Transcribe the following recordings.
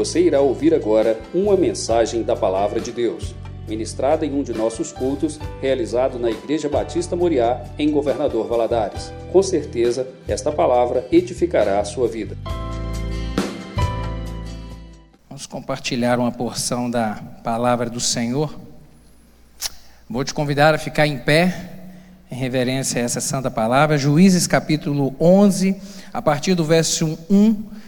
Você irá ouvir agora uma mensagem da Palavra de Deus, ministrada em um de nossos cultos, realizado na Igreja Batista Moriá, em Governador Valadares. Com certeza, esta palavra edificará a sua vida. Vamos compartilhar uma porção da palavra do Senhor. Vou te convidar a ficar em pé, em reverência a essa santa palavra. Juízes capítulo 11, a partir do verso 1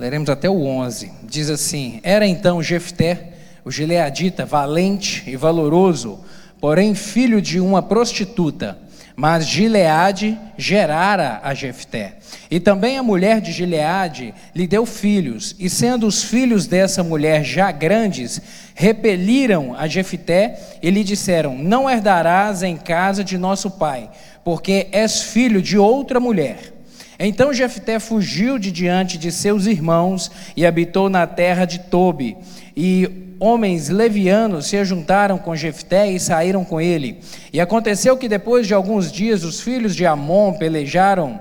Leremos até o 11. Diz assim: Era então Jefté, o gileadita, valente e valoroso, porém filho de uma prostituta. Mas Gileade gerara a Jefté. E também a mulher de Gileade lhe deu filhos, e sendo os filhos dessa mulher já grandes, repeliram a Jefté e lhe disseram: Não herdarás em casa de nosso pai, porque és filho de outra mulher. Então Jefté fugiu de diante de seus irmãos e habitou na terra de Tobi. E homens levianos se juntaram com Jefté e saíram com ele. E aconteceu que depois de alguns dias os filhos de Amon pelejaram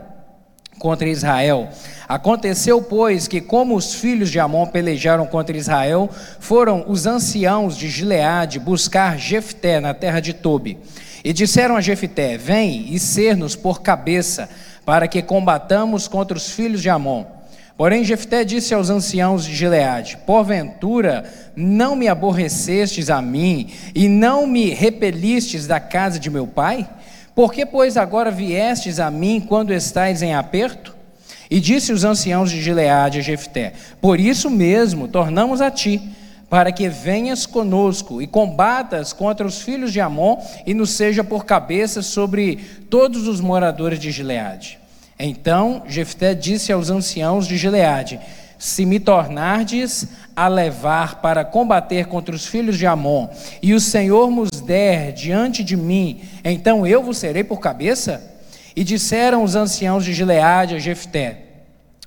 contra Israel. Aconteceu, pois, que como os filhos de Amon pelejaram contra Israel, foram os anciãos de Gileade buscar Jefté na terra de Tobi. E disseram a Jefté: Vem e ser-nos por cabeça para que combatamos contra os filhos de Amon. Porém, Jefté disse aos anciãos de Gileade: Porventura não me aborrecestes a mim e não me repelistes da casa de meu pai? Por que, pois, agora viestes a mim quando estais em aperto? E disse os anciãos de Gileade a Jefté: Por isso mesmo tornamos a ti, para que venhas conosco e combatas contra os filhos de Amon e nos seja por cabeça sobre todos os moradores de Gileade. Então Jefté disse aos anciãos de Gileade: Se me tornardes a levar para combater contra os filhos de Amon, e o Senhor nos der diante de mim, então eu vos serei por cabeça? E disseram os anciãos de Gileade a Jefté: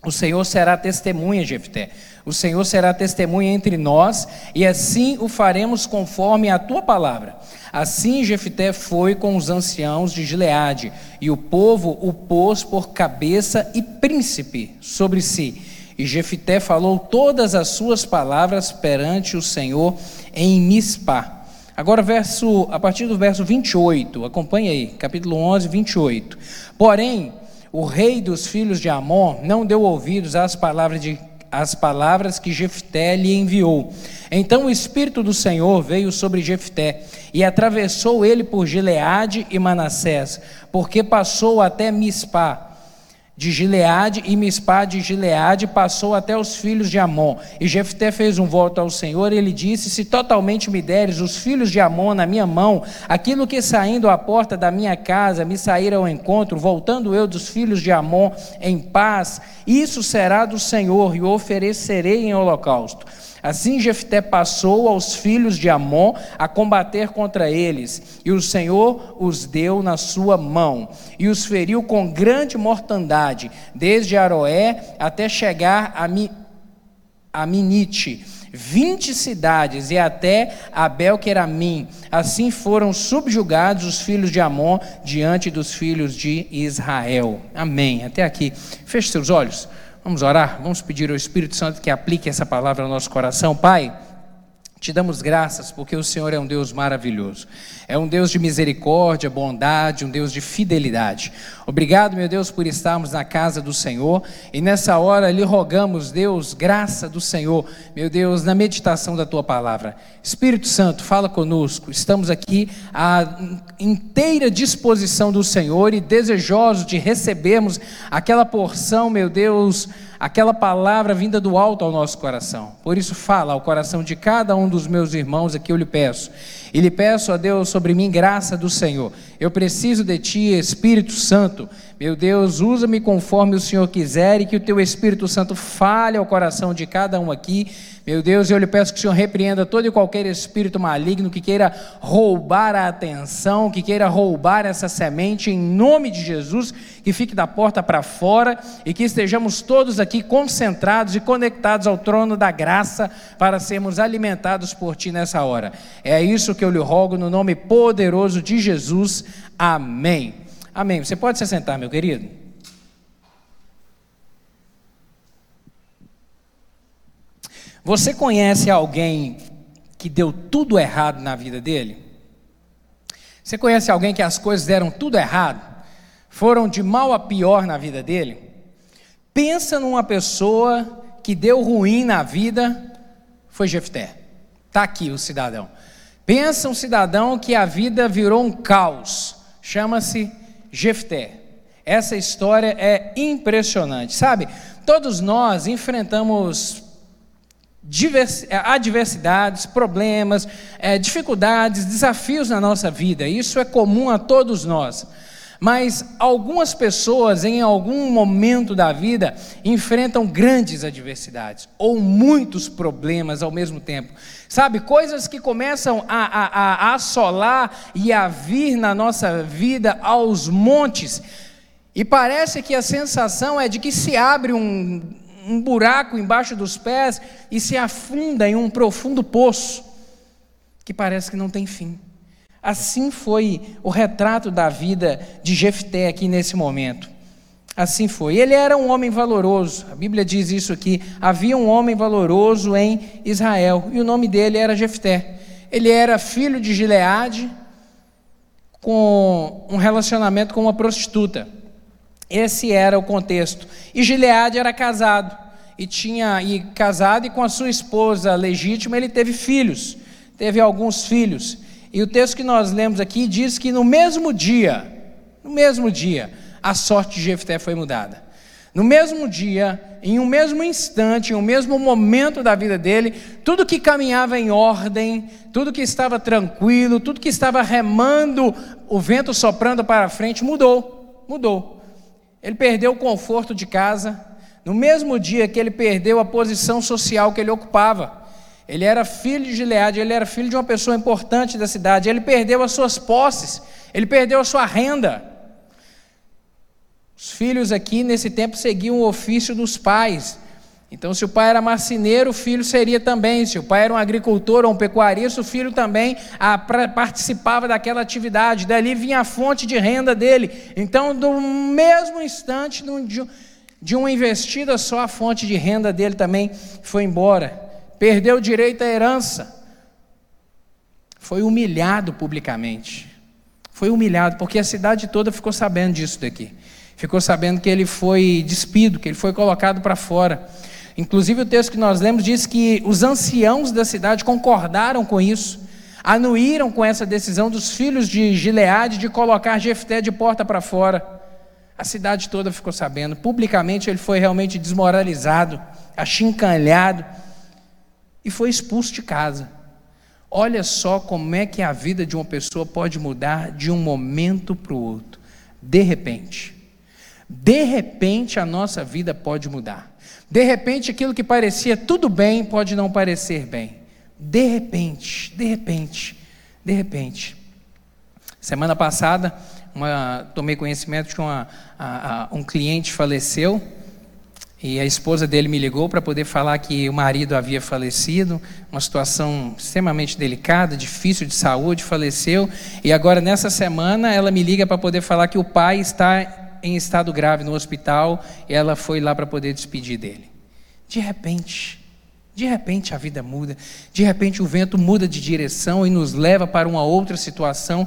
O Senhor será testemunha, Jefté. O Senhor será testemunha entre nós, e assim o faremos conforme a tua palavra. Assim Jefté foi com os anciãos de Gileade, e o povo o pôs por cabeça e príncipe sobre si. E Jefté falou todas as suas palavras perante o Senhor em Mispá. Agora, verso, a partir do verso 28, acompanhe aí, capítulo 11, 28. Porém, o rei dos filhos de Amon não deu ouvidos às palavras de as palavras que Jefté lhe enviou. Então o Espírito do Senhor veio sobre Jefté e atravessou ele por Gileade e Manassés, porque passou até Mispá de Gileade e Mispá de Gileade passou até os filhos de Amon. E Jefté fez um voto ao Senhor e ele disse: Se totalmente me deres os filhos de Amon na minha mão, aquilo que saindo à porta da minha casa me sair ao encontro, voltando eu dos filhos de Amon em paz, isso será do Senhor e o oferecerei em holocausto. Assim Jefté passou aos filhos de Amon a combater contra eles, e o Senhor os deu na sua mão, e os feriu com grande mortandade, desde Aroé até chegar a, Mi, a Minite, vinte cidades, e até Abel Queramim. Assim foram subjugados os filhos de Amon diante dos filhos de Israel. Amém. Até aqui. Feche seus olhos. Vamos orar? Vamos pedir ao Espírito Santo que aplique essa palavra ao nosso coração. Pai, te damos graças porque o Senhor é um Deus maravilhoso. É um Deus de misericórdia, bondade, um Deus de fidelidade. Obrigado, meu Deus, por estarmos na casa do Senhor e nessa hora lhe rogamos, Deus, graça do Senhor, meu Deus, na meditação da tua palavra. Espírito Santo, fala conosco. Estamos aqui à inteira disposição do Senhor e desejosos de recebermos aquela porção, meu Deus, aquela palavra vinda do alto ao nosso coração. Por isso, fala ao coração de cada um dos meus irmãos aqui, eu lhe peço. E lhe peço a Deus sobre mim graça do Senhor. Eu preciso de Ti, Espírito Santo. Meu Deus, usa-me conforme o Senhor quiser e que o Teu Espírito Santo fale ao coração de cada um aqui meu Deus, eu lhe peço que o Senhor repreenda todo e qualquer espírito maligno que queira roubar a atenção, que queira roubar essa semente, em nome de Jesus, que fique da porta para fora e que estejamos todos aqui concentrados e conectados ao trono da graça para sermos alimentados por Ti nessa hora. É isso que eu lhe rogo no nome poderoso de Jesus. Amém. Amém. Você pode se sentar, meu querido? Você conhece alguém que deu tudo errado na vida dele? Você conhece alguém que as coisas deram tudo errado? Foram de mal a pior na vida dele? Pensa numa pessoa que deu ruim na vida, foi Jefté. Está aqui o cidadão. Pensa um cidadão que a vida virou um caos. Chama-se Jefté. Essa história é impressionante. Sabe, todos nós enfrentamos é, adversidades, problemas, é, dificuldades, desafios na nossa vida. Isso é comum a todos nós. Mas algumas pessoas, em algum momento da vida, enfrentam grandes adversidades ou muitos problemas ao mesmo tempo. Sabe, coisas que começam a, a, a assolar e a vir na nossa vida aos montes. E parece que a sensação é de que se abre um, um buraco embaixo dos pés e se afunda em um profundo poço que parece que não tem fim. Assim foi o retrato da vida de Jefté aqui nesse momento. Assim foi. Ele era um homem valoroso. A Bíblia diz isso aqui. Havia um homem valoroso em Israel e o nome dele era Jefté. Ele era filho de Gileade com um relacionamento com uma prostituta. Esse era o contexto. E Gileade era casado e tinha e casado e com a sua esposa legítima ele teve filhos, teve alguns filhos. E o texto que nós lemos aqui diz que no mesmo dia, no mesmo dia, a sorte de Jefté foi mudada. No mesmo dia, em um mesmo instante, em um mesmo momento da vida dele, tudo que caminhava em ordem, tudo que estava tranquilo, tudo que estava remando, o vento soprando para frente, mudou. Mudou. Ele perdeu o conforto de casa, no mesmo dia que ele perdeu a posição social que ele ocupava. Ele era filho de Gileade, ele era filho de uma pessoa importante da cidade, ele perdeu as suas posses, ele perdeu a sua renda. Os filhos aqui nesse tempo seguiam o ofício dos pais. Então, se o pai era marceneiro, o filho seria também. Se o pai era um agricultor ou um pecuarista, o filho também a, pra, participava daquela atividade. Dali vinha a fonte de renda dele. Então, do mesmo instante, de uma investida só, a fonte de renda dele também foi embora. Perdeu o direito à herança. Foi humilhado publicamente. Foi humilhado, porque a cidade toda ficou sabendo disso daqui. Ficou sabendo que ele foi despido, que ele foi colocado para fora. Inclusive, o texto que nós lemos diz que os anciãos da cidade concordaram com isso, anuíram com essa decisão dos filhos de Gileade de colocar Jefté de porta para fora. A cidade toda ficou sabendo. Publicamente, ele foi realmente desmoralizado, achincalhado e foi expulso de casa. Olha só como é que a vida de uma pessoa pode mudar de um momento para o outro, de repente. De repente, a nossa vida pode mudar. De repente, aquilo que parecia tudo bem pode não parecer bem. De repente, de repente, de repente. Semana passada, uma, tomei conhecimento que um cliente faleceu e a esposa dele me ligou para poder falar que o marido havia falecido, uma situação extremamente delicada, difícil de saúde, faleceu. E agora, nessa semana, ela me liga para poder falar que o pai está em estado grave no hospital ela foi lá para poder despedir dele. De repente, de repente a vida muda, de repente o vento muda de direção e nos leva para uma outra situação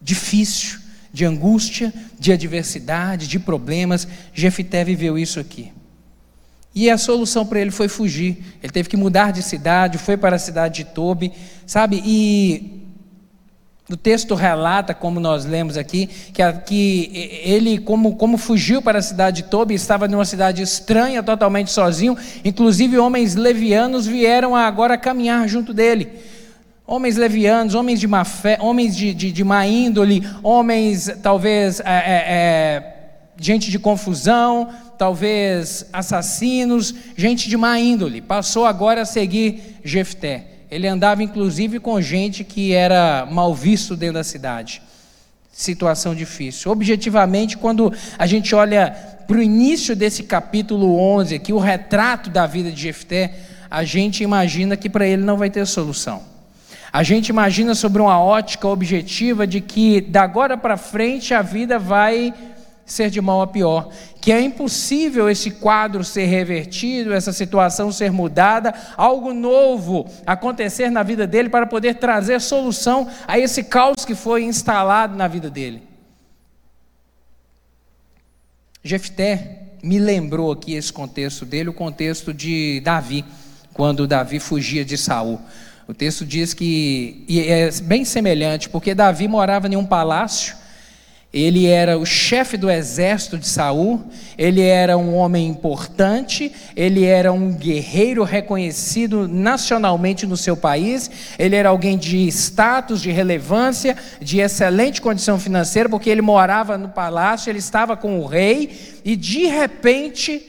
difícil, de angústia, de adversidade, de problemas. Jefité viveu isso aqui. E a solução para ele foi fugir. Ele teve que mudar de cidade, foi para a cidade de Tobi, sabe? E o texto relata, como nós lemos aqui, que, que ele, como, como fugiu para a cidade de Tobi, estava numa cidade estranha, totalmente sozinho. Inclusive, homens levianos vieram agora caminhar junto dele. Homens levianos, homens de má fé, homens de, de, de má índole, homens, talvez, é, é, é, gente de confusão, talvez assassinos, gente de má índole. Passou agora a seguir Jefté. Ele andava inclusive com gente que era mal visto dentro da cidade. Situação difícil. Objetivamente, quando a gente olha para o início desse capítulo 11, aqui, o retrato da vida de Jefté, a gente imagina que para ele não vai ter solução. A gente imagina sobre uma ótica objetiva de que da agora para frente a vida vai ser de mal a pior, que é impossível esse quadro ser revertido, essa situação ser mudada, algo novo acontecer na vida dele para poder trazer solução a esse caos que foi instalado na vida dele. Jefté me lembrou aqui esse contexto dele, o contexto de Davi, quando Davi fugia de Saul. O texto diz que e é bem semelhante, porque Davi morava em um palácio ele era o chefe do exército de Saul, ele era um homem importante, ele era um guerreiro reconhecido nacionalmente no seu país, ele era alguém de status, de relevância, de excelente condição financeira, porque ele morava no palácio, ele estava com o rei, e de repente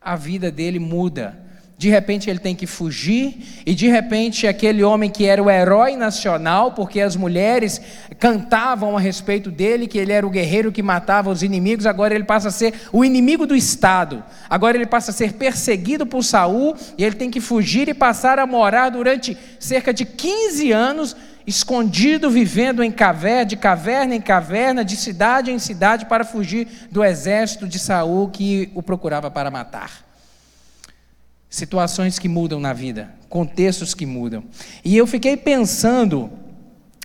a vida dele muda de repente ele tem que fugir, e de repente aquele homem que era o herói nacional, porque as mulheres cantavam a respeito dele, que ele era o guerreiro que matava os inimigos, agora ele passa a ser o inimigo do Estado, agora ele passa a ser perseguido por Saul, e ele tem que fugir e passar a morar durante cerca de 15 anos, escondido, vivendo em caverna, de caverna em caverna, de cidade em cidade, para fugir do exército de Saul que o procurava para matar situações que mudam na vida, contextos que mudam. E eu fiquei pensando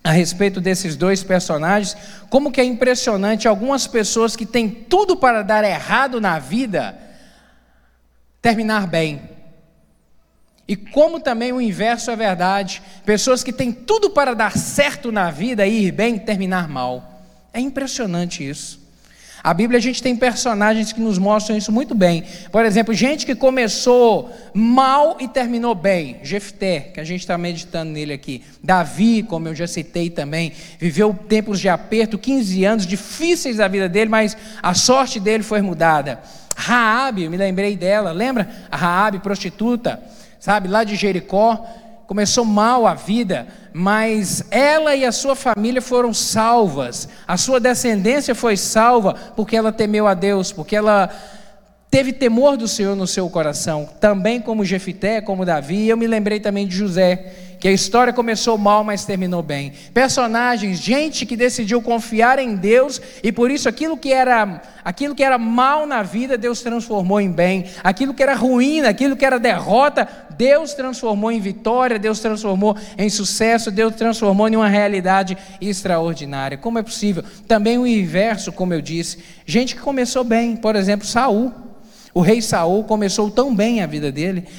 a respeito desses dois personagens, como que é impressionante algumas pessoas que têm tudo para dar errado na vida terminar bem. E como também o inverso é verdade, pessoas que têm tudo para dar certo na vida e ir bem terminar mal. É impressionante isso. A Bíblia a gente tem personagens que nos mostram isso muito bem. Por exemplo, gente que começou mal e terminou bem. Jefté, que a gente está meditando nele aqui. Davi, como eu já citei também, viveu tempos de aperto, 15 anos difíceis da vida dele, mas a sorte dele foi mudada. Raabe, me lembrei dela, lembra? A Raabe prostituta, sabe, lá de Jericó começou mal a vida, mas ela e a sua família foram salvas, a sua descendência foi salva porque ela temeu a Deus, porque ela teve temor do Senhor no seu coração, também como Jefité, como Davi, e eu me lembrei também de José, que a história começou mal, mas terminou bem. Personagens, gente que decidiu confiar em Deus e por isso aquilo que era aquilo que era mal na vida, Deus transformou em bem. Aquilo que era ruim, aquilo que era derrota, Deus transformou em vitória, Deus transformou em sucesso, Deus transformou em uma realidade extraordinária. Como é possível? Também o inverso, como eu disse, gente que começou bem, por exemplo, Saul. O rei Saul começou tão bem a vida dele,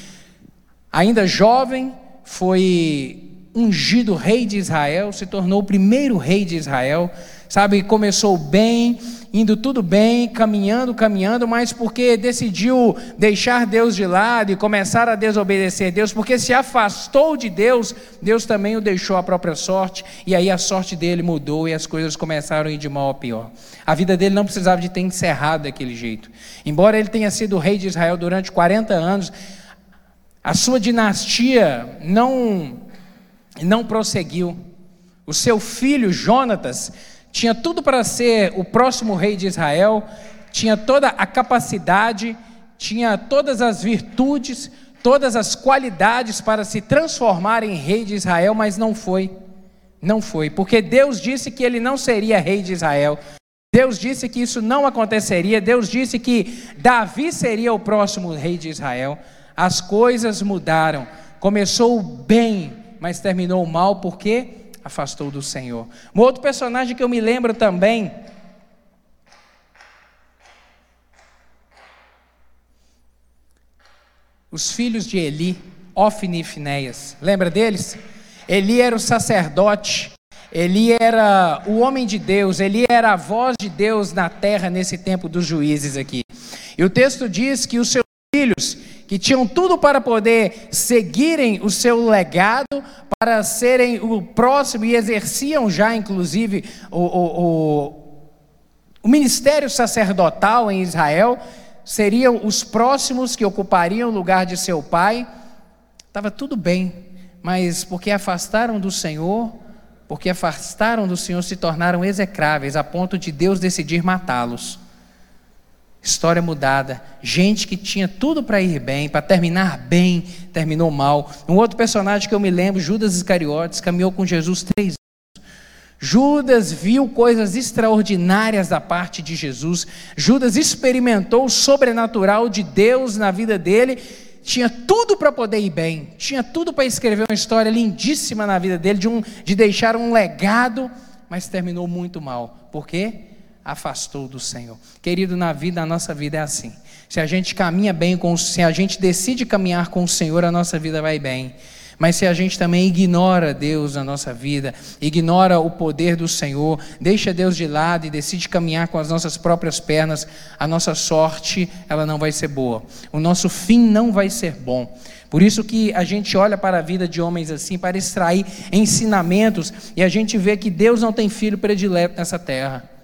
ainda jovem, foi ungido rei de Israel, se tornou o primeiro rei de Israel, sabe? Começou bem, indo tudo bem, caminhando, caminhando, mas porque decidiu deixar Deus de lado e começar a desobedecer Deus, porque se afastou de Deus, Deus também o deixou à própria sorte, e aí a sorte dele mudou e as coisas começaram a ir de mal a pior. A vida dele não precisava de ter encerrado daquele jeito. Embora ele tenha sido rei de Israel durante 40 anos, a sua dinastia não, não prosseguiu. O seu filho Jonatas tinha tudo para ser o próximo rei de Israel, tinha toda a capacidade, tinha todas as virtudes, todas as qualidades para se transformar em rei de Israel, mas não foi. Não foi, porque Deus disse que ele não seria rei de Israel. Deus disse que isso não aconteceria. Deus disse que Davi seria o próximo rei de Israel as coisas mudaram. Começou bem, mas terminou mal porque afastou do Senhor. Um outro personagem que eu me lembro também. Os filhos de Eli, Ofni e Finéias. Lembra deles? Eli era o sacerdote, Eli era o homem de Deus, Eli era a voz de Deus na terra nesse tempo dos juízes aqui. E o texto diz que os seus filhos que tinham tudo para poder seguirem o seu legado, para serem o próximo e exerciam já, inclusive, o, o, o, o ministério sacerdotal em Israel, seriam os próximos que ocupariam o lugar de seu pai. Estava tudo bem, mas porque afastaram do Senhor, porque afastaram do Senhor, se tornaram execráveis, a ponto de Deus decidir matá-los. História mudada. Gente que tinha tudo para ir bem, para terminar bem, terminou mal. Um outro personagem que eu me lembro, Judas Iscariotes, caminhou com Jesus três anos. Judas viu coisas extraordinárias da parte de Jesus. Judas experimentou o sobrenatural de Deus na vida dele. Tinha tudo para poder ir bem, tinha tudo para escrever uma história lindíssima na vida dele, de, um, de deixar um legado, mas terminou muito mal. Por quê? Afastou do Senhor. Querido, na vida, a nossa vida é assim. Se a gente caminha bem com se a gente decide caminhar com o Senhor, a nossa vida vai bem. Mas se a gente também ignora Deus na nossa vida, ignora o poder do Senhor, deixa Deus de lado e decide caminhar com as nossas próprias pernas, a nossa sorte, ela não vai ser boa. O nosso fim não vai ser bom. Por isso que a gente olha para a vida de homens assim para extrair ensinamentos e a gente vê que Deus não tem filho predileto nessa terra.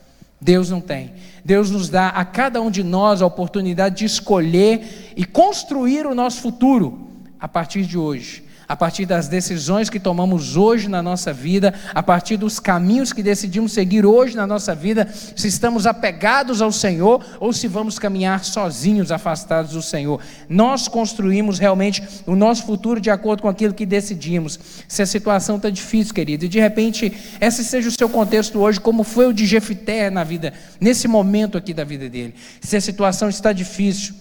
Deus não tem. Deus nos dá a cada um de nós a oportunidade de escolher e construir o nosso futuro a partir de hoje a partir das decisões que tomamos hoje na nossa vida, a partir dos caminhos que decidimos seguir hoje na nossa vida, se estamos apegados ao Senhor ou se vamos caminhar sozinhos, afastados do Senhor. Nós construímos realmente o nosso futuro de acordo com aquilo que decidimos. Se a situação está difícil, querido, e de repente esse seja o seu contexto hoje, como foi o de Jefité na vida, nesse momento aqui da vida dele. Se a situação está difícil,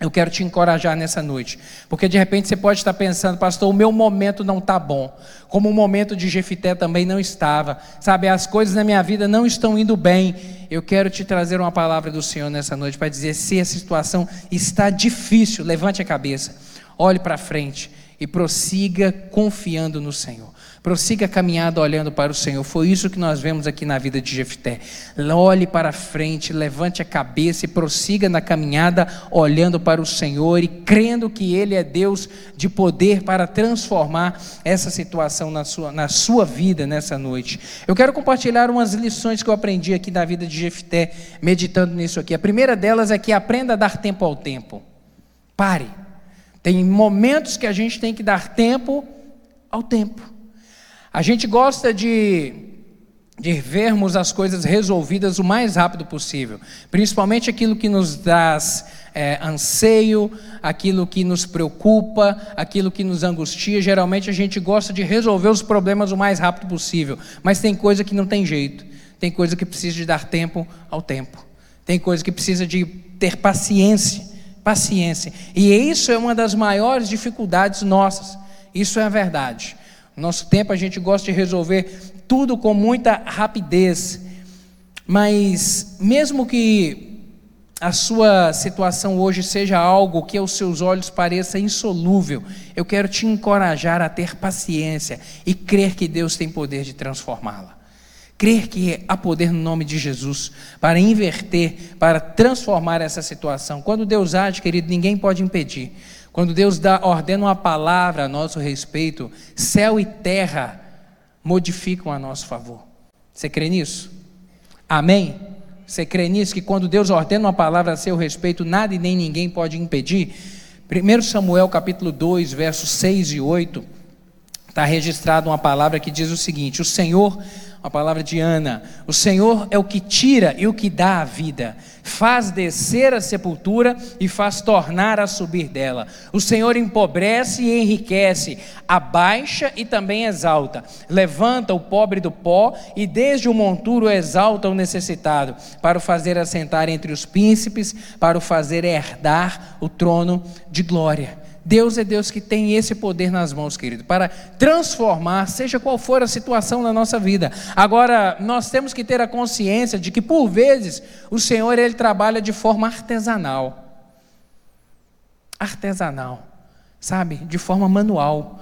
eu quero te encorajar nessa noite, porque de repente você pode estar pensando, pastor, o meu momento não está bom, como o momento de Jefité também não estava, sabe, as coisas na minha vida não estão indo bem. Eu quero te trazer uma palavra do Senhor nessa noite para dizer: se a situação está difícil, levante a cabeça, olhe para frente e prossiga confiando no Senhor. Prossiga a caminhada olhando para o Senhor. Foi isso que nós vemos aqui na vida de Jefté. Olhe para frente, levante a cabeça e prossiga na caminhada olhando para o Senhor e crendo que Ele é Deus de poder para transformar essa situação na sua, na sua vida nessa noite. Eu quero compartilhar umas lições que eu aprendi aqui da vida de Jefté, meditando nisso aqui. A primeira delas é que aprenda a dar tempo ao tempo. Pare. Tem momentos que a gente tem que dar tempo ao tempo. A gente gosta de, de vermos as coisas resolvidas o mais rápido possível, principalmente aquilo que nos dá é, anseio, aquilo que nos preocupa, aquilo que nos angustia. Geralmente a gente gosta de resolver os problemas o mais rápido possível, mas tem coisa que não tem jeito, tem coisa que precisa de dar tempo ao tempo, tem coisa que precisa de ter paciência, paciência. E isso é uma das maiores dificuldades nossas. Isso é a verdade. Nosso tempo a gente gosta de resolver tudo com muita rapidez. Mas mesmo que a sua situação hoje seja algo que aos seus olhos pareça insolúvel, eu quero te encorajar a ter paciência e crer que Deus tem poder de transformá-la. Crer que há poder no nome de Jesus para inverter, para transformar essa situação. Quando Deus age, querido, ninguém pode impedir. Quando Deus dá, ordena uma palavra a nosso respeito, céu e terra modificam a nosso favor. Você crê nisso? Amém? Você crê nisso? Que quando Deus ordena uma palavra a seu respeito, nada e nem ninguém pode impedir? 1 Samuel capítulo 2, versos 6 e 8, está registrado uma palavra que diz o seguinte: O Senhor a palavra de Ana: O Senhor é o que tira e o que dá a vida, faz descer a sepultura e faz tornar a subir dela. O Senhor empobrece e enriquece, abaixa e também exalta. Levanta o pobre do pó e desde o monturo exalta o necessitado, para o fazer assentar entre os príncipes, para o fazer herdar o trono de glória. Deus é Deus que tem esse poder nas mãos, querido, para transformar, seja qual for a situação na nossa vida. Agora, nós temos que ter a consciência de que, por vezes, o Senhor ele trabalha de forma artesanal. Artesanal, sabe? De forma manual.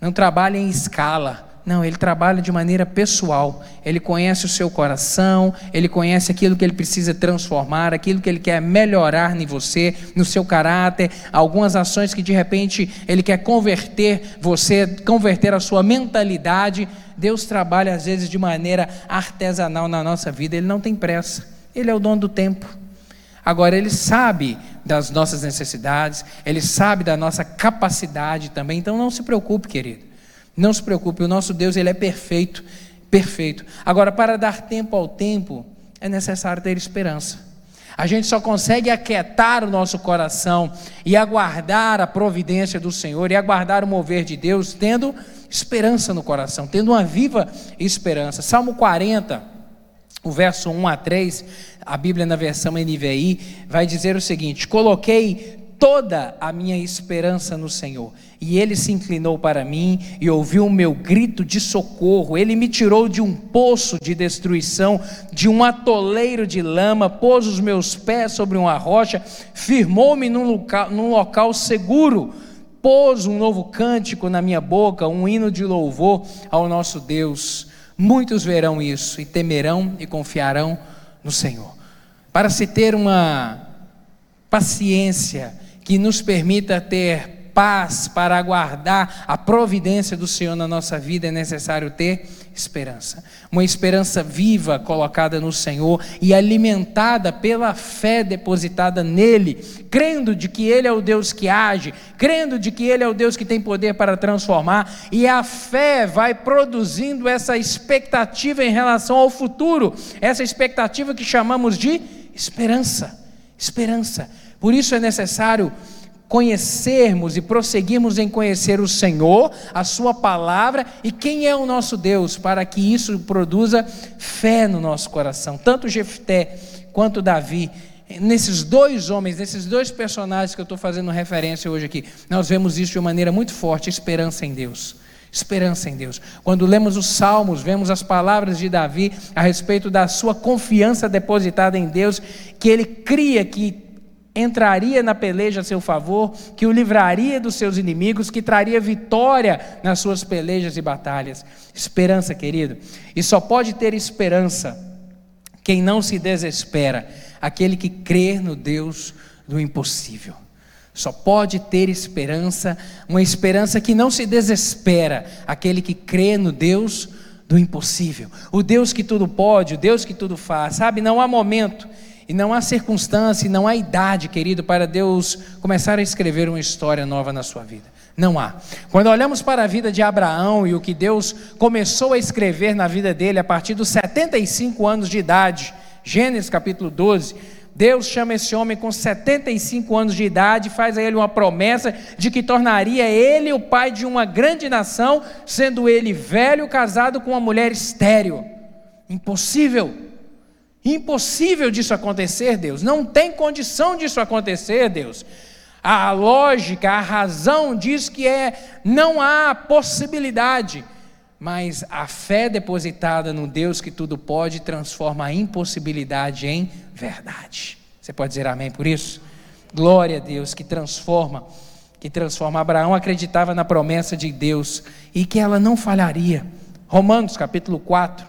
Não trabalha em escala não, ele trabalha de maneira pessoal. Ele conhece o seu coração, ele conhece aquilo que ele precisa transformar, aquilo que ele quer melhorar em você, no seu caráter, algumas ações que de repente ele quer converter você, converter a sua mentalidade. Deus trabalha às vezes de maneira artesanal na nossa vida, ele não tem pressa. Ele é o dono do tempo. Agora, ele sabe das nossas necessidades, ele sabe da nossa capacidade também, então não se preocupe, querido. Não se preocupe, o nosso Deus ele é perfeito, perfeito. Agora, para dar tempo ao tempo, é necessário ter esperança. A gente só consegue aquietar o nosso coração e aguardar a providência do Senhor e aguardar o mover de Deus, tendo esperança no coração, tendo uma viva esperança. Salmo 40, o verso 1 a 3, a Bíblia na versão NVI, vai dizer o seguinte: Coloquei toda a minha esperança no Senhor. E ele se inclinou para mim e ouviu o meu grito de socorro. Ele me tirou de um poço de destruição, de um atoleiro de lama, pôs os meus pés sobre uma rocha, firmou-me num local, num local seguro, pôs um novo cântico na minha boca, um hino de louvor ao nosso Deus. Muitos verão isso e temerão e confiarão no Senhor. Para se ter uma paciência, que nos permita ter paz para aguardar a providência do Senhor na nossa vida, é necessário ter esperança. Uma esperança viva colocada no Senhor e alimentada pela fé depositada nele, crendo de que ele é o Deus que age, crendo de que ele é o Deus que tem poder para transformar, e a fé vai produzindo essa expectativa em relação ao futuro, essa expectativa que chamamos de esperança. Esperança. Por isso é necessário conhecermos e prosseguirmos em conhecer o Senhor, a Sua palavra e quem é o nosso Deus, para que isso produza fé no nosso coração. Tanto Jefté quanto Davi, nesses dois homens, nesses dois personagens que eu estou fazendo referência hoje aqui, nós vemos isso de uma maneira muito forte: esperança em Deus. Esperança em Deus. Quando lemos os Salmos, vemos as palavras de Davi a respeito da sua confiança depositada em Deus, que ele cria que entraria na peleja a seu favor, que o livraria dos seus inimigos, que traria vitória nas suas pelejas e batalhas. Esperança, querido. E só pode ter esperança quem não se desespera, aquele que crê no Deus do impossível. Só pode ter esperança, uma esperança que não se desespera, aquele que crê no Deus do impossível. O Deus que tudo pode, o Deus que tudo faz. Sabe, não há momento e não há circunstância, não há idade, querido, para Deus começar a escrever uma história nova na sua vida. Não há. Quando olhamos para a vida de Abraão e o que Deus começou a escrever na vida dele a partir dos 75 anos de idade, Gênesis capítulo 12, Deus chama esse homem com 75 anos de idade e faz a ele uma promessa de que tornaria ele o pai de uma grande nação, sendo ele velho casado com uma mulher estéril. Impossível. Impossível disso acontecer, Deus. Não tem condição disso acontecer, Deus. A lógica, a razão diz que é não há possibilidade. Mas a fé depositada no Deus que tudo pode transforma a impossibilidade em verdade. Você pode dizer amém por isso? Glória a Deus que transforma, que transforma. Abraão acreditava na promessa de Deus e que ela não falharia. Romanos capítulo 4,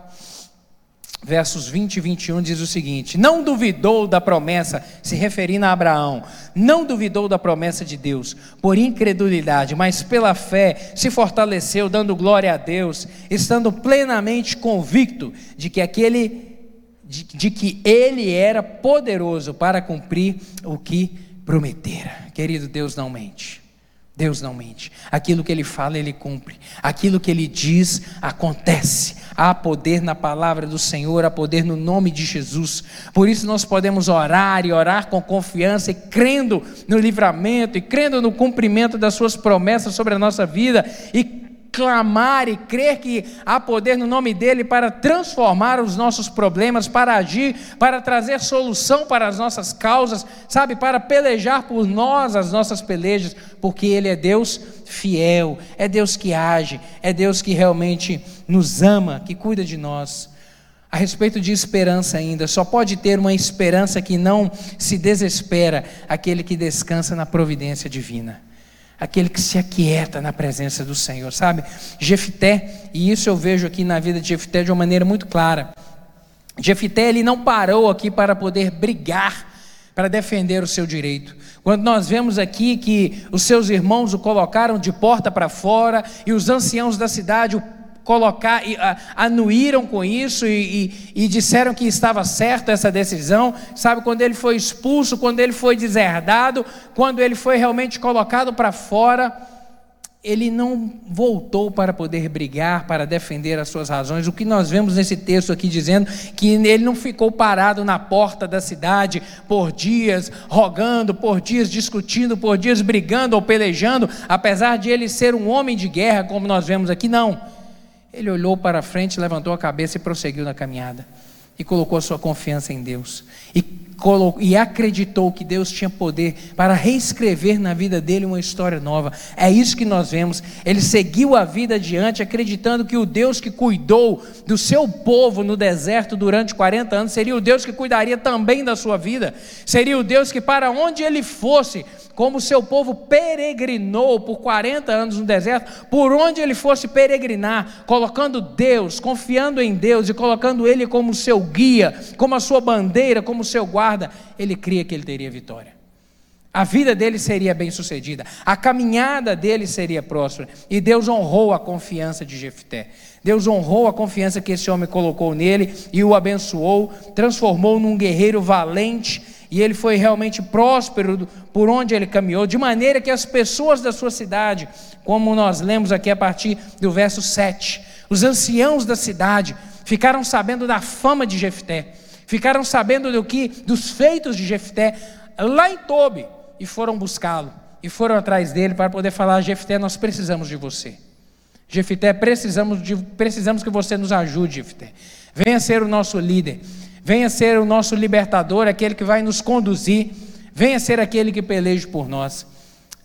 versos 20 e 21 diz o seguinte: Não duvidou da promessa, se referindo a Abraão, não duvidou da promessa de Deus, por incredulidade, mas pela fé se fortaleceu, dando glória a Deus, estando plenamente convicto de que aquele de, de que ele era poderoso para cumprir o que prometera. Querido, Deus não mente. Deus não mente. Aquilo que ele fala, ele cumpre. Aquilo que ele diz, acontece. Há poder na palavra do Senhor, há poder no nome de Jesus. Por isso nós podemos orar e orar com confiança e crendo no livramento e crendo no cumprimento das suas promessas sobre a nossa vida e clamar e crer que há poder no nome dEle para transformar os nossos problemas, para agir, para trazer solução para as nossas causas, sabe, para pelejar por nós as nossas pelejas, porque Ele é Deus fiel, é Deus que age, é Deus que realmente nos ama, que cuida de nós. A respeito de esperança ainda, só pode ter uma esperança que não se desespera aquele que descansa na providência divina aquele que se aquieta na presença do Senhor, sabe? Jefité, e isso eu vejo aqui na vida de Jefité de uma maneira muito clara. Jefité, ele não parou aqui para poder brigar, para defender o seu direito. Quando nós vemos aqui que os seus irmãos o colocaram de porta para fora e os anciãos da cidade o colocar, anuíram com isso e, e, e, disseram que estava certo essa decisão. Sabe, quando ele foi expulso, quando ele foi deserdado, quando ele foi realmente colocado para fora, ele não voltou para poder brigar, para defender as suas razões. O que nós vemos nesse texto aqui dizendo que ele não ficou parado na porta da cidade por dias, rogando, por dias discutindo, por dias brigando ou pelejando, apesar de ele ser um homem de guerra, como nós vemos aqui, não. Ele olhou para frente, levantou a cabeça e prosseguiu na caminhada. E colocou sua confiança em Deus. E e acreditou que Deus tinha poder para reescrever na vida dele uma história nova. É isso que nós vemos. Ele seguiu a vida adiante, acreditando que o Deus que cuidou do seu povo no deserto durante 40 anos seria o Deus que cuidaria também da sua vida. Seria o Deus que, para onde ele fosse, como o seu povo peregrinou por 40 anos no deserto, por onde ele fosse peregrinar, colocando Deus, confiando em Deus e colocando Ele como seu guia, como a sua bandeira, como seu guarda, ele cria que ele teria vitória. A vida dele seria bem sucedida, a caminhada dele seria próspera, e Deus honrou a confiança de Jefté. Deus honrou a confiança que esse homem colocou nele e o abençoou, transformou num guerreiro valente. E ele foi realmente próspero por onde ele caminhou, de maneira que as pessoas da sua cidade, como nós lemos aqui a partir do verso 7, os anciãos da cidade ficaram sabendo da fama de Jefté, ficaram sabendo do que dos feitos de Jefté. Lá em Tobi e foram buscá-lo e foram atrás dele para poder falar: Jefté, nós precisamos de você. Jefté, precisamos, de, precisamos que você nos ajude, Jefté. Venha ser o nosso líder. Venha ser o nosso libertador, aquele que vai nos conduzir. Venha ser aquele que peleje por nós.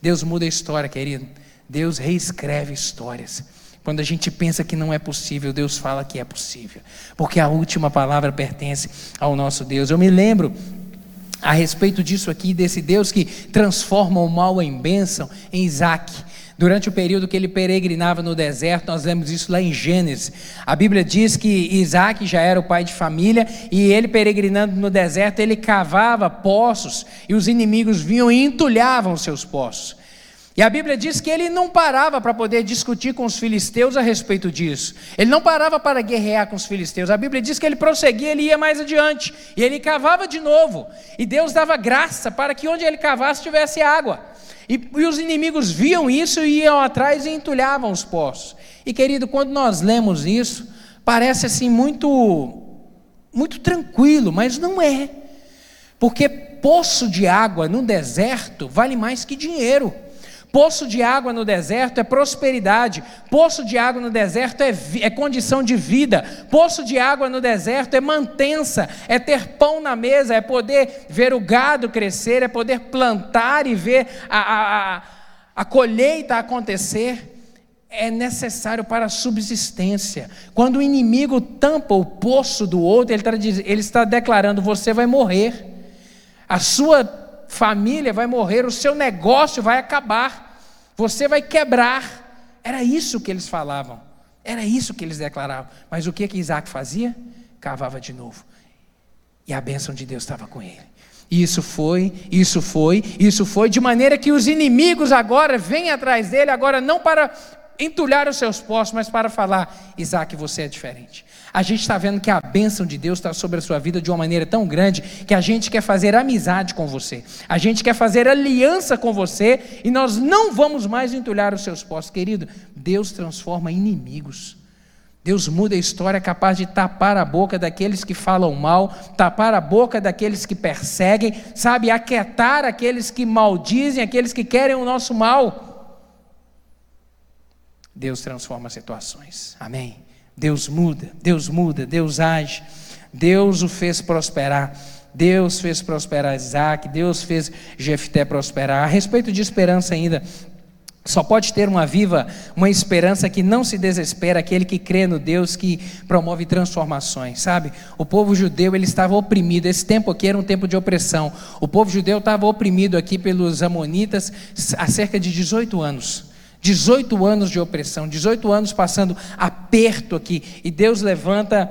Deus muda a história, querido. Deus reescreve histórias. Quando a gente pensa que não é possível, Deus fala que é possível. Porque a última palavra pertence ao nosso Deus. Eu me lembro a respeito disso aqui, desse Deus que transforma o mal em bênção, em Isaac. Durante o período que ele peregrinava no deserto, nós lemos isso lá em Gênesis. A Bíblia diz que Isaac já era o pai de família e ele peregrinando no deserto, ele cavava poços e os inimigos vinham e entulhavam seus poços. E a Bíblia diz que ele não parava para poder discutir com os filisteus a respeito disso. Ele não parava para guerrear com os filisteus. A Bíblia diz que ele prosseguia, ele ia mais adiante. E ele cavava de novo. E Deus dava graça para que onde ele cavasse tivesse água. E, e os inimigos viam isso e iam atrás e entulhavam os poços. E querido, quando nós lemos isso, parece assim muito, muito tranquilo, mas não é. Porque poço de água no deserto vale mais que dinheiro. Poço de água no deserto é prosperidade. Poço de água no deserto é, é, condição de vida. Poço de água no deserto é mantença, é ter pão na mesa, é poder ver o gado crescer, é poder plantar e ver a, a, a, a colheita acontecer. É necessário para a subsistência. Quando o inimigo tampa o poço do outro, ele está, ele está declarando: você vai morrer. A sua família vai morrer, o seu negócio vai acabar. Você vai quebrar. Era isso que eles falavam. Era isso que eles declaravam. Mas o que que Isaac fazia? Cavava de novo. E a bênção de Deus estava com ele. Isso foi, isso foi, isso foi, de maneira que os inimigos agora vêm atrás dele, agora não para entulhar os seus postos, mas para falar: Isaac, você é diferente a gente está vendo que a bênção de Deus está sobre a sua vida de uma maneira tão grande que a gente quer fazer amizade com você, a gente quer fazer aliança com você e nós não vamos mais entulhar os seus postos, querido. Deus transforma inimigos. Deus muda a história, capaz de tapar a boca daqueles que falam mal, tapar a boca daqueles que perseguem, sabe, aquietar aqueles que maldizem, aqueles que querem o nosso mal. Deus transforma situações. Amém. Deus muda, Deus muda, Deus age. Deus o fez prosperar. Deus fez prosperar Isaac, Deus fez Jefté prosperar. A respeito de esperança ainda, só pode ter uma viva, uma esperança que não se desespera, aquele que crê no Deus que promove transformações, sabe? O povo judeu, ele estava oprimido, esse tempo aqui era um tempo de opressão. O povo judeu estava oprimido aqui pelos amonitas há cerca de 18 anos. 18 anos de opressão, 18 anos passando aperto aqui, e Deus levanta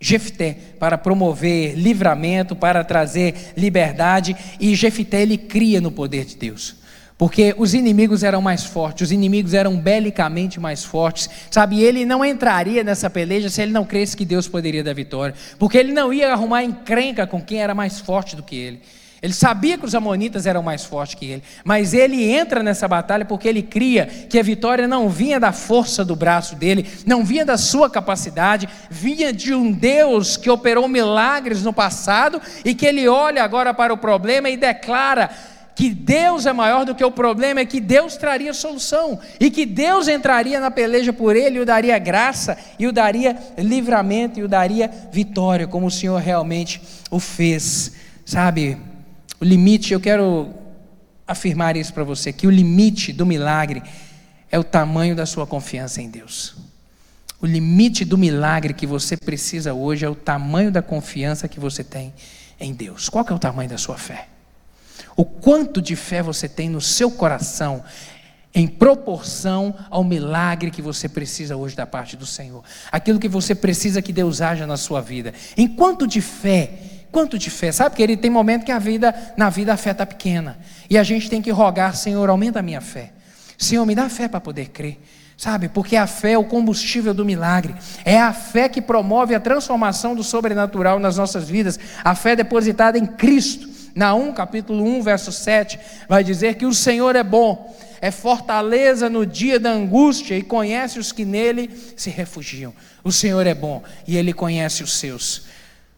Jefté para promover livramento, para trazer liberdade, e Jefté ele cria no poder de Deus. Porque os inimigos eram mais fortes, os inimigos eram belicamente mais fortes, sabe? Ele não entraria nessa peleja se ele não cresce que Deus poderia dar vitória, porque ele não ia arrumar encrenca com quem era mais forte do que ele. Ele sabia que os amonitas eram mais fortes que ele, mas ele entra nessa batalha porque ele cria que a vitória não vinha da força do braço dele, não vinha da sua capacidade, vinha de um Deus que operou milagres no passado e que ele olha agora para o problema e declara que Deus é maior do que o problema, é que Deus traria solução e que Deus entraria na peleja por ele e o daria graça e o daria livramento e o daria vitória, como o Senhor realmente o fez. Sabe, o limite, eu quero afirmar isso para você, que o limite do milagre é o tamanho da sua confiança em Deus. O limite do milagre que você precisa hoje é o tamanho da confiança que você tem em Deus. Qual é o tamanho da sua fé? O quanto de fé você tem no seu coração em proporção ao milagre que você precisa hoje da parte do Senhor. Aquilo que você precisa que Deus haja na sua vida. Em quanto de fé Quanto de fé? Sabe que ele tem momento que a vida, na vida a fé está pequena. E a gente tem que rogar, Senhor, aumenta a minha fé. Senhor, me dá fé para poder crer. Sabe? Porque a fé é o combustível do milagre. É a fé que promove a transformação do sobrenatural nas nossas vidas. A fé depositada em Cristo. Na 1, capítulo 1, verso 7, vai dizer que o Senhor é bom, é fortaleza no dia da angústia e conhece os que nele se refugiam. O Senhor é bom e ele conhece os seus.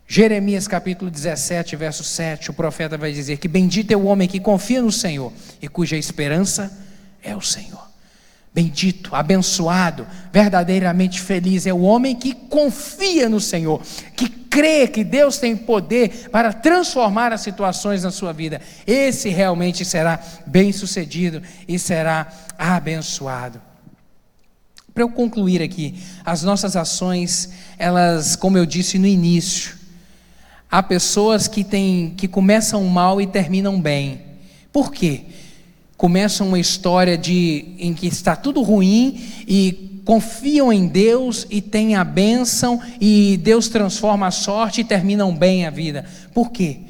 Jeremias capítulo 17, verso 7, o profeta vai dizer que bendito é o homem que confia no Senhor e cuja esperança é o Senhor. Bendito, abençoado, verdadeiramente feliz é o homem que confia no Senhor, que crê que Deus tem poder para transformar as situações na sua vida. Esse realmente será bem-sucedido e será abençoado. Para eu concluir aqui, as nossas ações, elas, como eu disse no início, há pessoas que, têm, que começam mal e terminam bem. Por quê? Começam uma história de, em que está tudo ruim e confiam em Deus e têm a bênção e Deus transforma a sorte e terminam bem a vida. Por quê?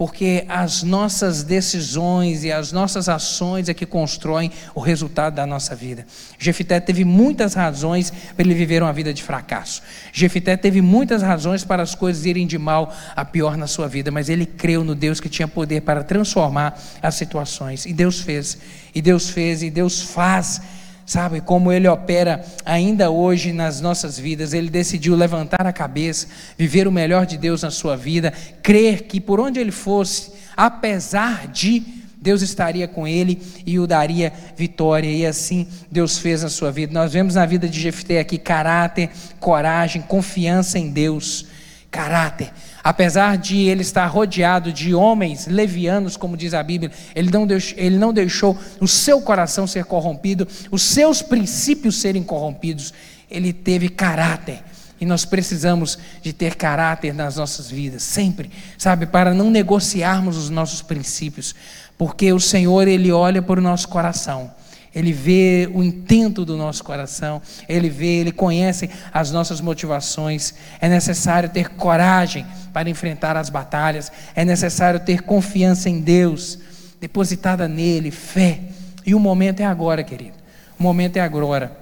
Porque as nossas decisões e as nossas ações é que constroem o resultado da nossa vida. Jefité teve muitas razões para ele viver uma vida de fracasso. Jefité teve muitas razões para as coisas irem de mal a pior na sua vida, mas ele creu no Deus que tinha poder para transformar as situações. E Deus fez. E Deus fez e Deus faz Sabe como ele opera ainda hoje nas nossas vidas? Ele decidiu levantar a cabeça, viver o melhor de Deus na sua vida, crer que por onde ele fosse, apesar de Deus estaria com ele e o daria vitória, e assim Deus fez na sua vida. Nós vemos na vida de Jefté aqui caráter, coragem, confiança em Deus. Caráter. Apesar de ele estar rodeado de homens levianos, como diz a Bíblia, ele não, deixou, ele não deixou o seu coração ser corrompido, os seus princípios serem corrompidos. Ele teve caráter. E nós precisamos de ter caráter nas nossas vidas, sempre, sabe, para não negociarmos os nossos princípios, porque o Senhor, Ele olha para o nosso coração. Ele vê o intento do nosso coração, ele vê, ele conhece as nossas motivações. É necessário ter coragem para enfrentar as batalhas, é necessário ter confiança em Deus, depositada nele, fé. E o momento é agora, querido. O momento é agora.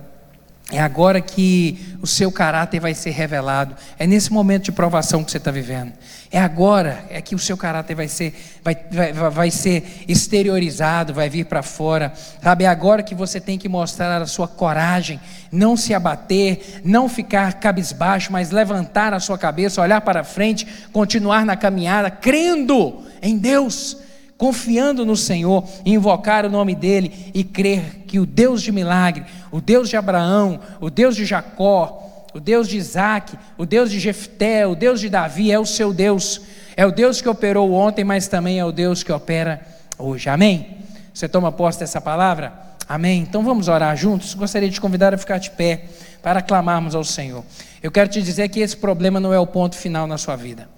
É agora que o seu caráter vai ser revelado. É nesse momento de provação que você está vivendo. É agora é que o seu caráter vai ser, vai, vai, vai ser exteriorizado, vai vir para fora. Sabe, é agora que você tem que mostrar a sua coragem, não se abater, não ficar cabisbaixo, mas levantar a sua cabeça, olhar para frente, continuar na caminhada, crendo em Deus confiando no Senhor, invocar o nome dele e crer que o Deus de milagre, o Deus de Abraão, o Deus de Jacó, o Deus de Isaac, o Deus de Jefté, o Deus de Davi é o seu Deus. É o Deus que operou ontem, mas também é o Deus que opera hoje. Amém? Você toma posse dessa palavra? Amém? Então vamos orar juntos. Gostaria de te convidar a ficar de pé para clamarmos ao Senhor. Eu quero te dizer que esse problema não é o ponto final na sua vida.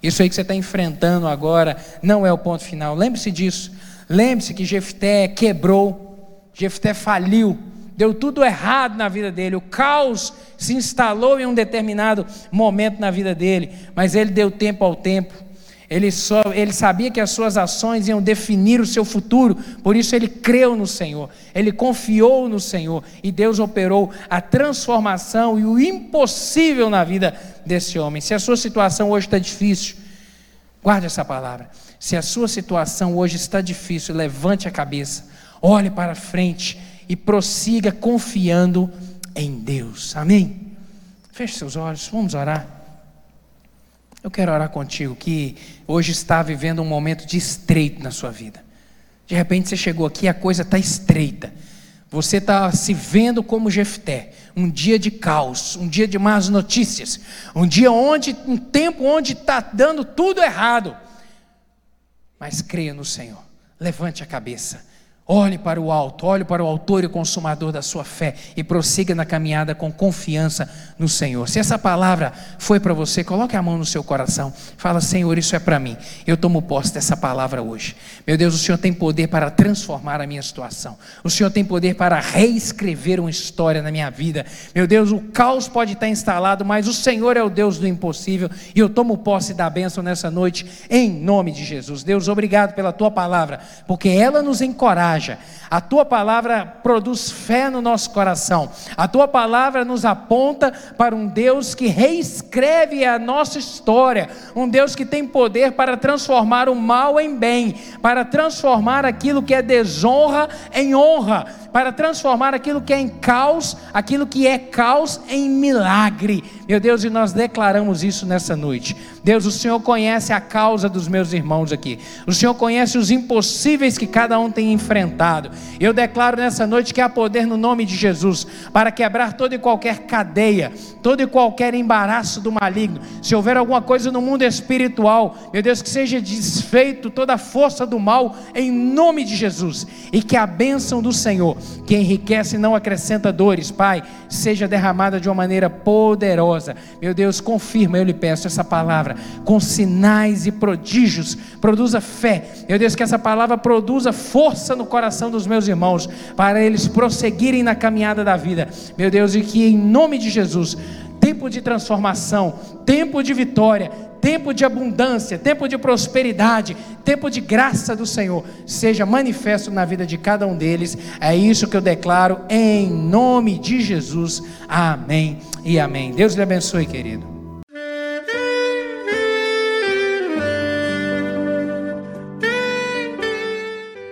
Isso aí que você está enfrentando agora não é o ponto final. Lembre-se disso. Lembre-se que Jefté quebrou, Jefté faliu, deu tudo errado na vida dele. O caos se instalou em um determinado momento na vida dele, mas ele deu tempo ao tempo. Ele, só, ele sabia que as suas ações iam definir o seu futuro, por isso ele creu no Senhor, ele confiou no Senhor e Deus operou a transformação e o impossível na vida desse homem. Se a sua situação hoje está difícil, guarde essa palavra. Se a sua situação hoje está difícil, levante a cabeça, olhe para frente e prossiga confiando em Deus. Amém? Feche seus olhos, vamos orar. Eu quero orar contigo que hoje está vivendo um momento de estreito na sua vida. De repente você chegou aqui e a coisa está estreita. Você está se vendo como Jefté, um dia de caos, um dia de más notícias, um dia onde, um tempo onde está dando tudo errado. Mas creia no Senhor, levante a cabeça, Olhe para o alto, olhe para o autor e consumador da sua fé e prossiga na caminhada com confiança no Senhor. Se essa palavra foi para você, coloque a mão no seu coração. Fala, Senhor, isso é para mim. Eu tomo posse dessa palavra hoje. Meu Deus, o Senhor tem poder para transformar a minha situação. O Senhor tem poder para reescrever uma história na minha vida. Meu Deus, o caos pode estar instalado, mas o Senhor é o Deus do impossível e eu tomo posse da bênção nessa noite em nome de Jesus. Deus, obrigado pela tua palavra, porque ela nos encoraja A tua palavra produz fé no nosso coração. A tua palavra nos aponta para um Deus que reescreve a nossa história, um Deus que tem poder para transformar o mal em bem, para transformar aquilo que é desonra em honra, para transformar aquilo que é em caos, aquilo que é caos em milagre. Meu Deus, e nós declaramos isso nessa noite. Deus, o Senhor conhece a causa dos meus irmãos aqui. O Senhor conhece os impossíveis que cada um tem enfrentado. Eu declaro nessa noite que há poder no nome de Jesus para quebrar toda e qualquer cadeia, todo e qualquer embaraço do maligno. Se houver alguma coisa no mundo espiritual, meu Deus, que seja desfeito toda a força do mal em nome de Jesus e que a bênção do Senhor, que enriquece e não acrescenta dores, Pai, seja derramada de uma maneira poderosa. Meu Deus, confirma, eu lhe peço essa palavra com sinais e prodígios, produza fé. Meu Deus, que essa palavra produza força no coração dos meus irmãos para eles prosseguirem na caminhada da vida. Meu Deus, e que em nome de Jesus tempo de transformação, tempo de vitória, tempo de abundância, tempo de prosperidade, tempo de graça do Senhor seja manifesto na vida de cada um deles. É isso que eu declaro em nome de Jesus. Amém e amém. Deus lhe abençoe, querido.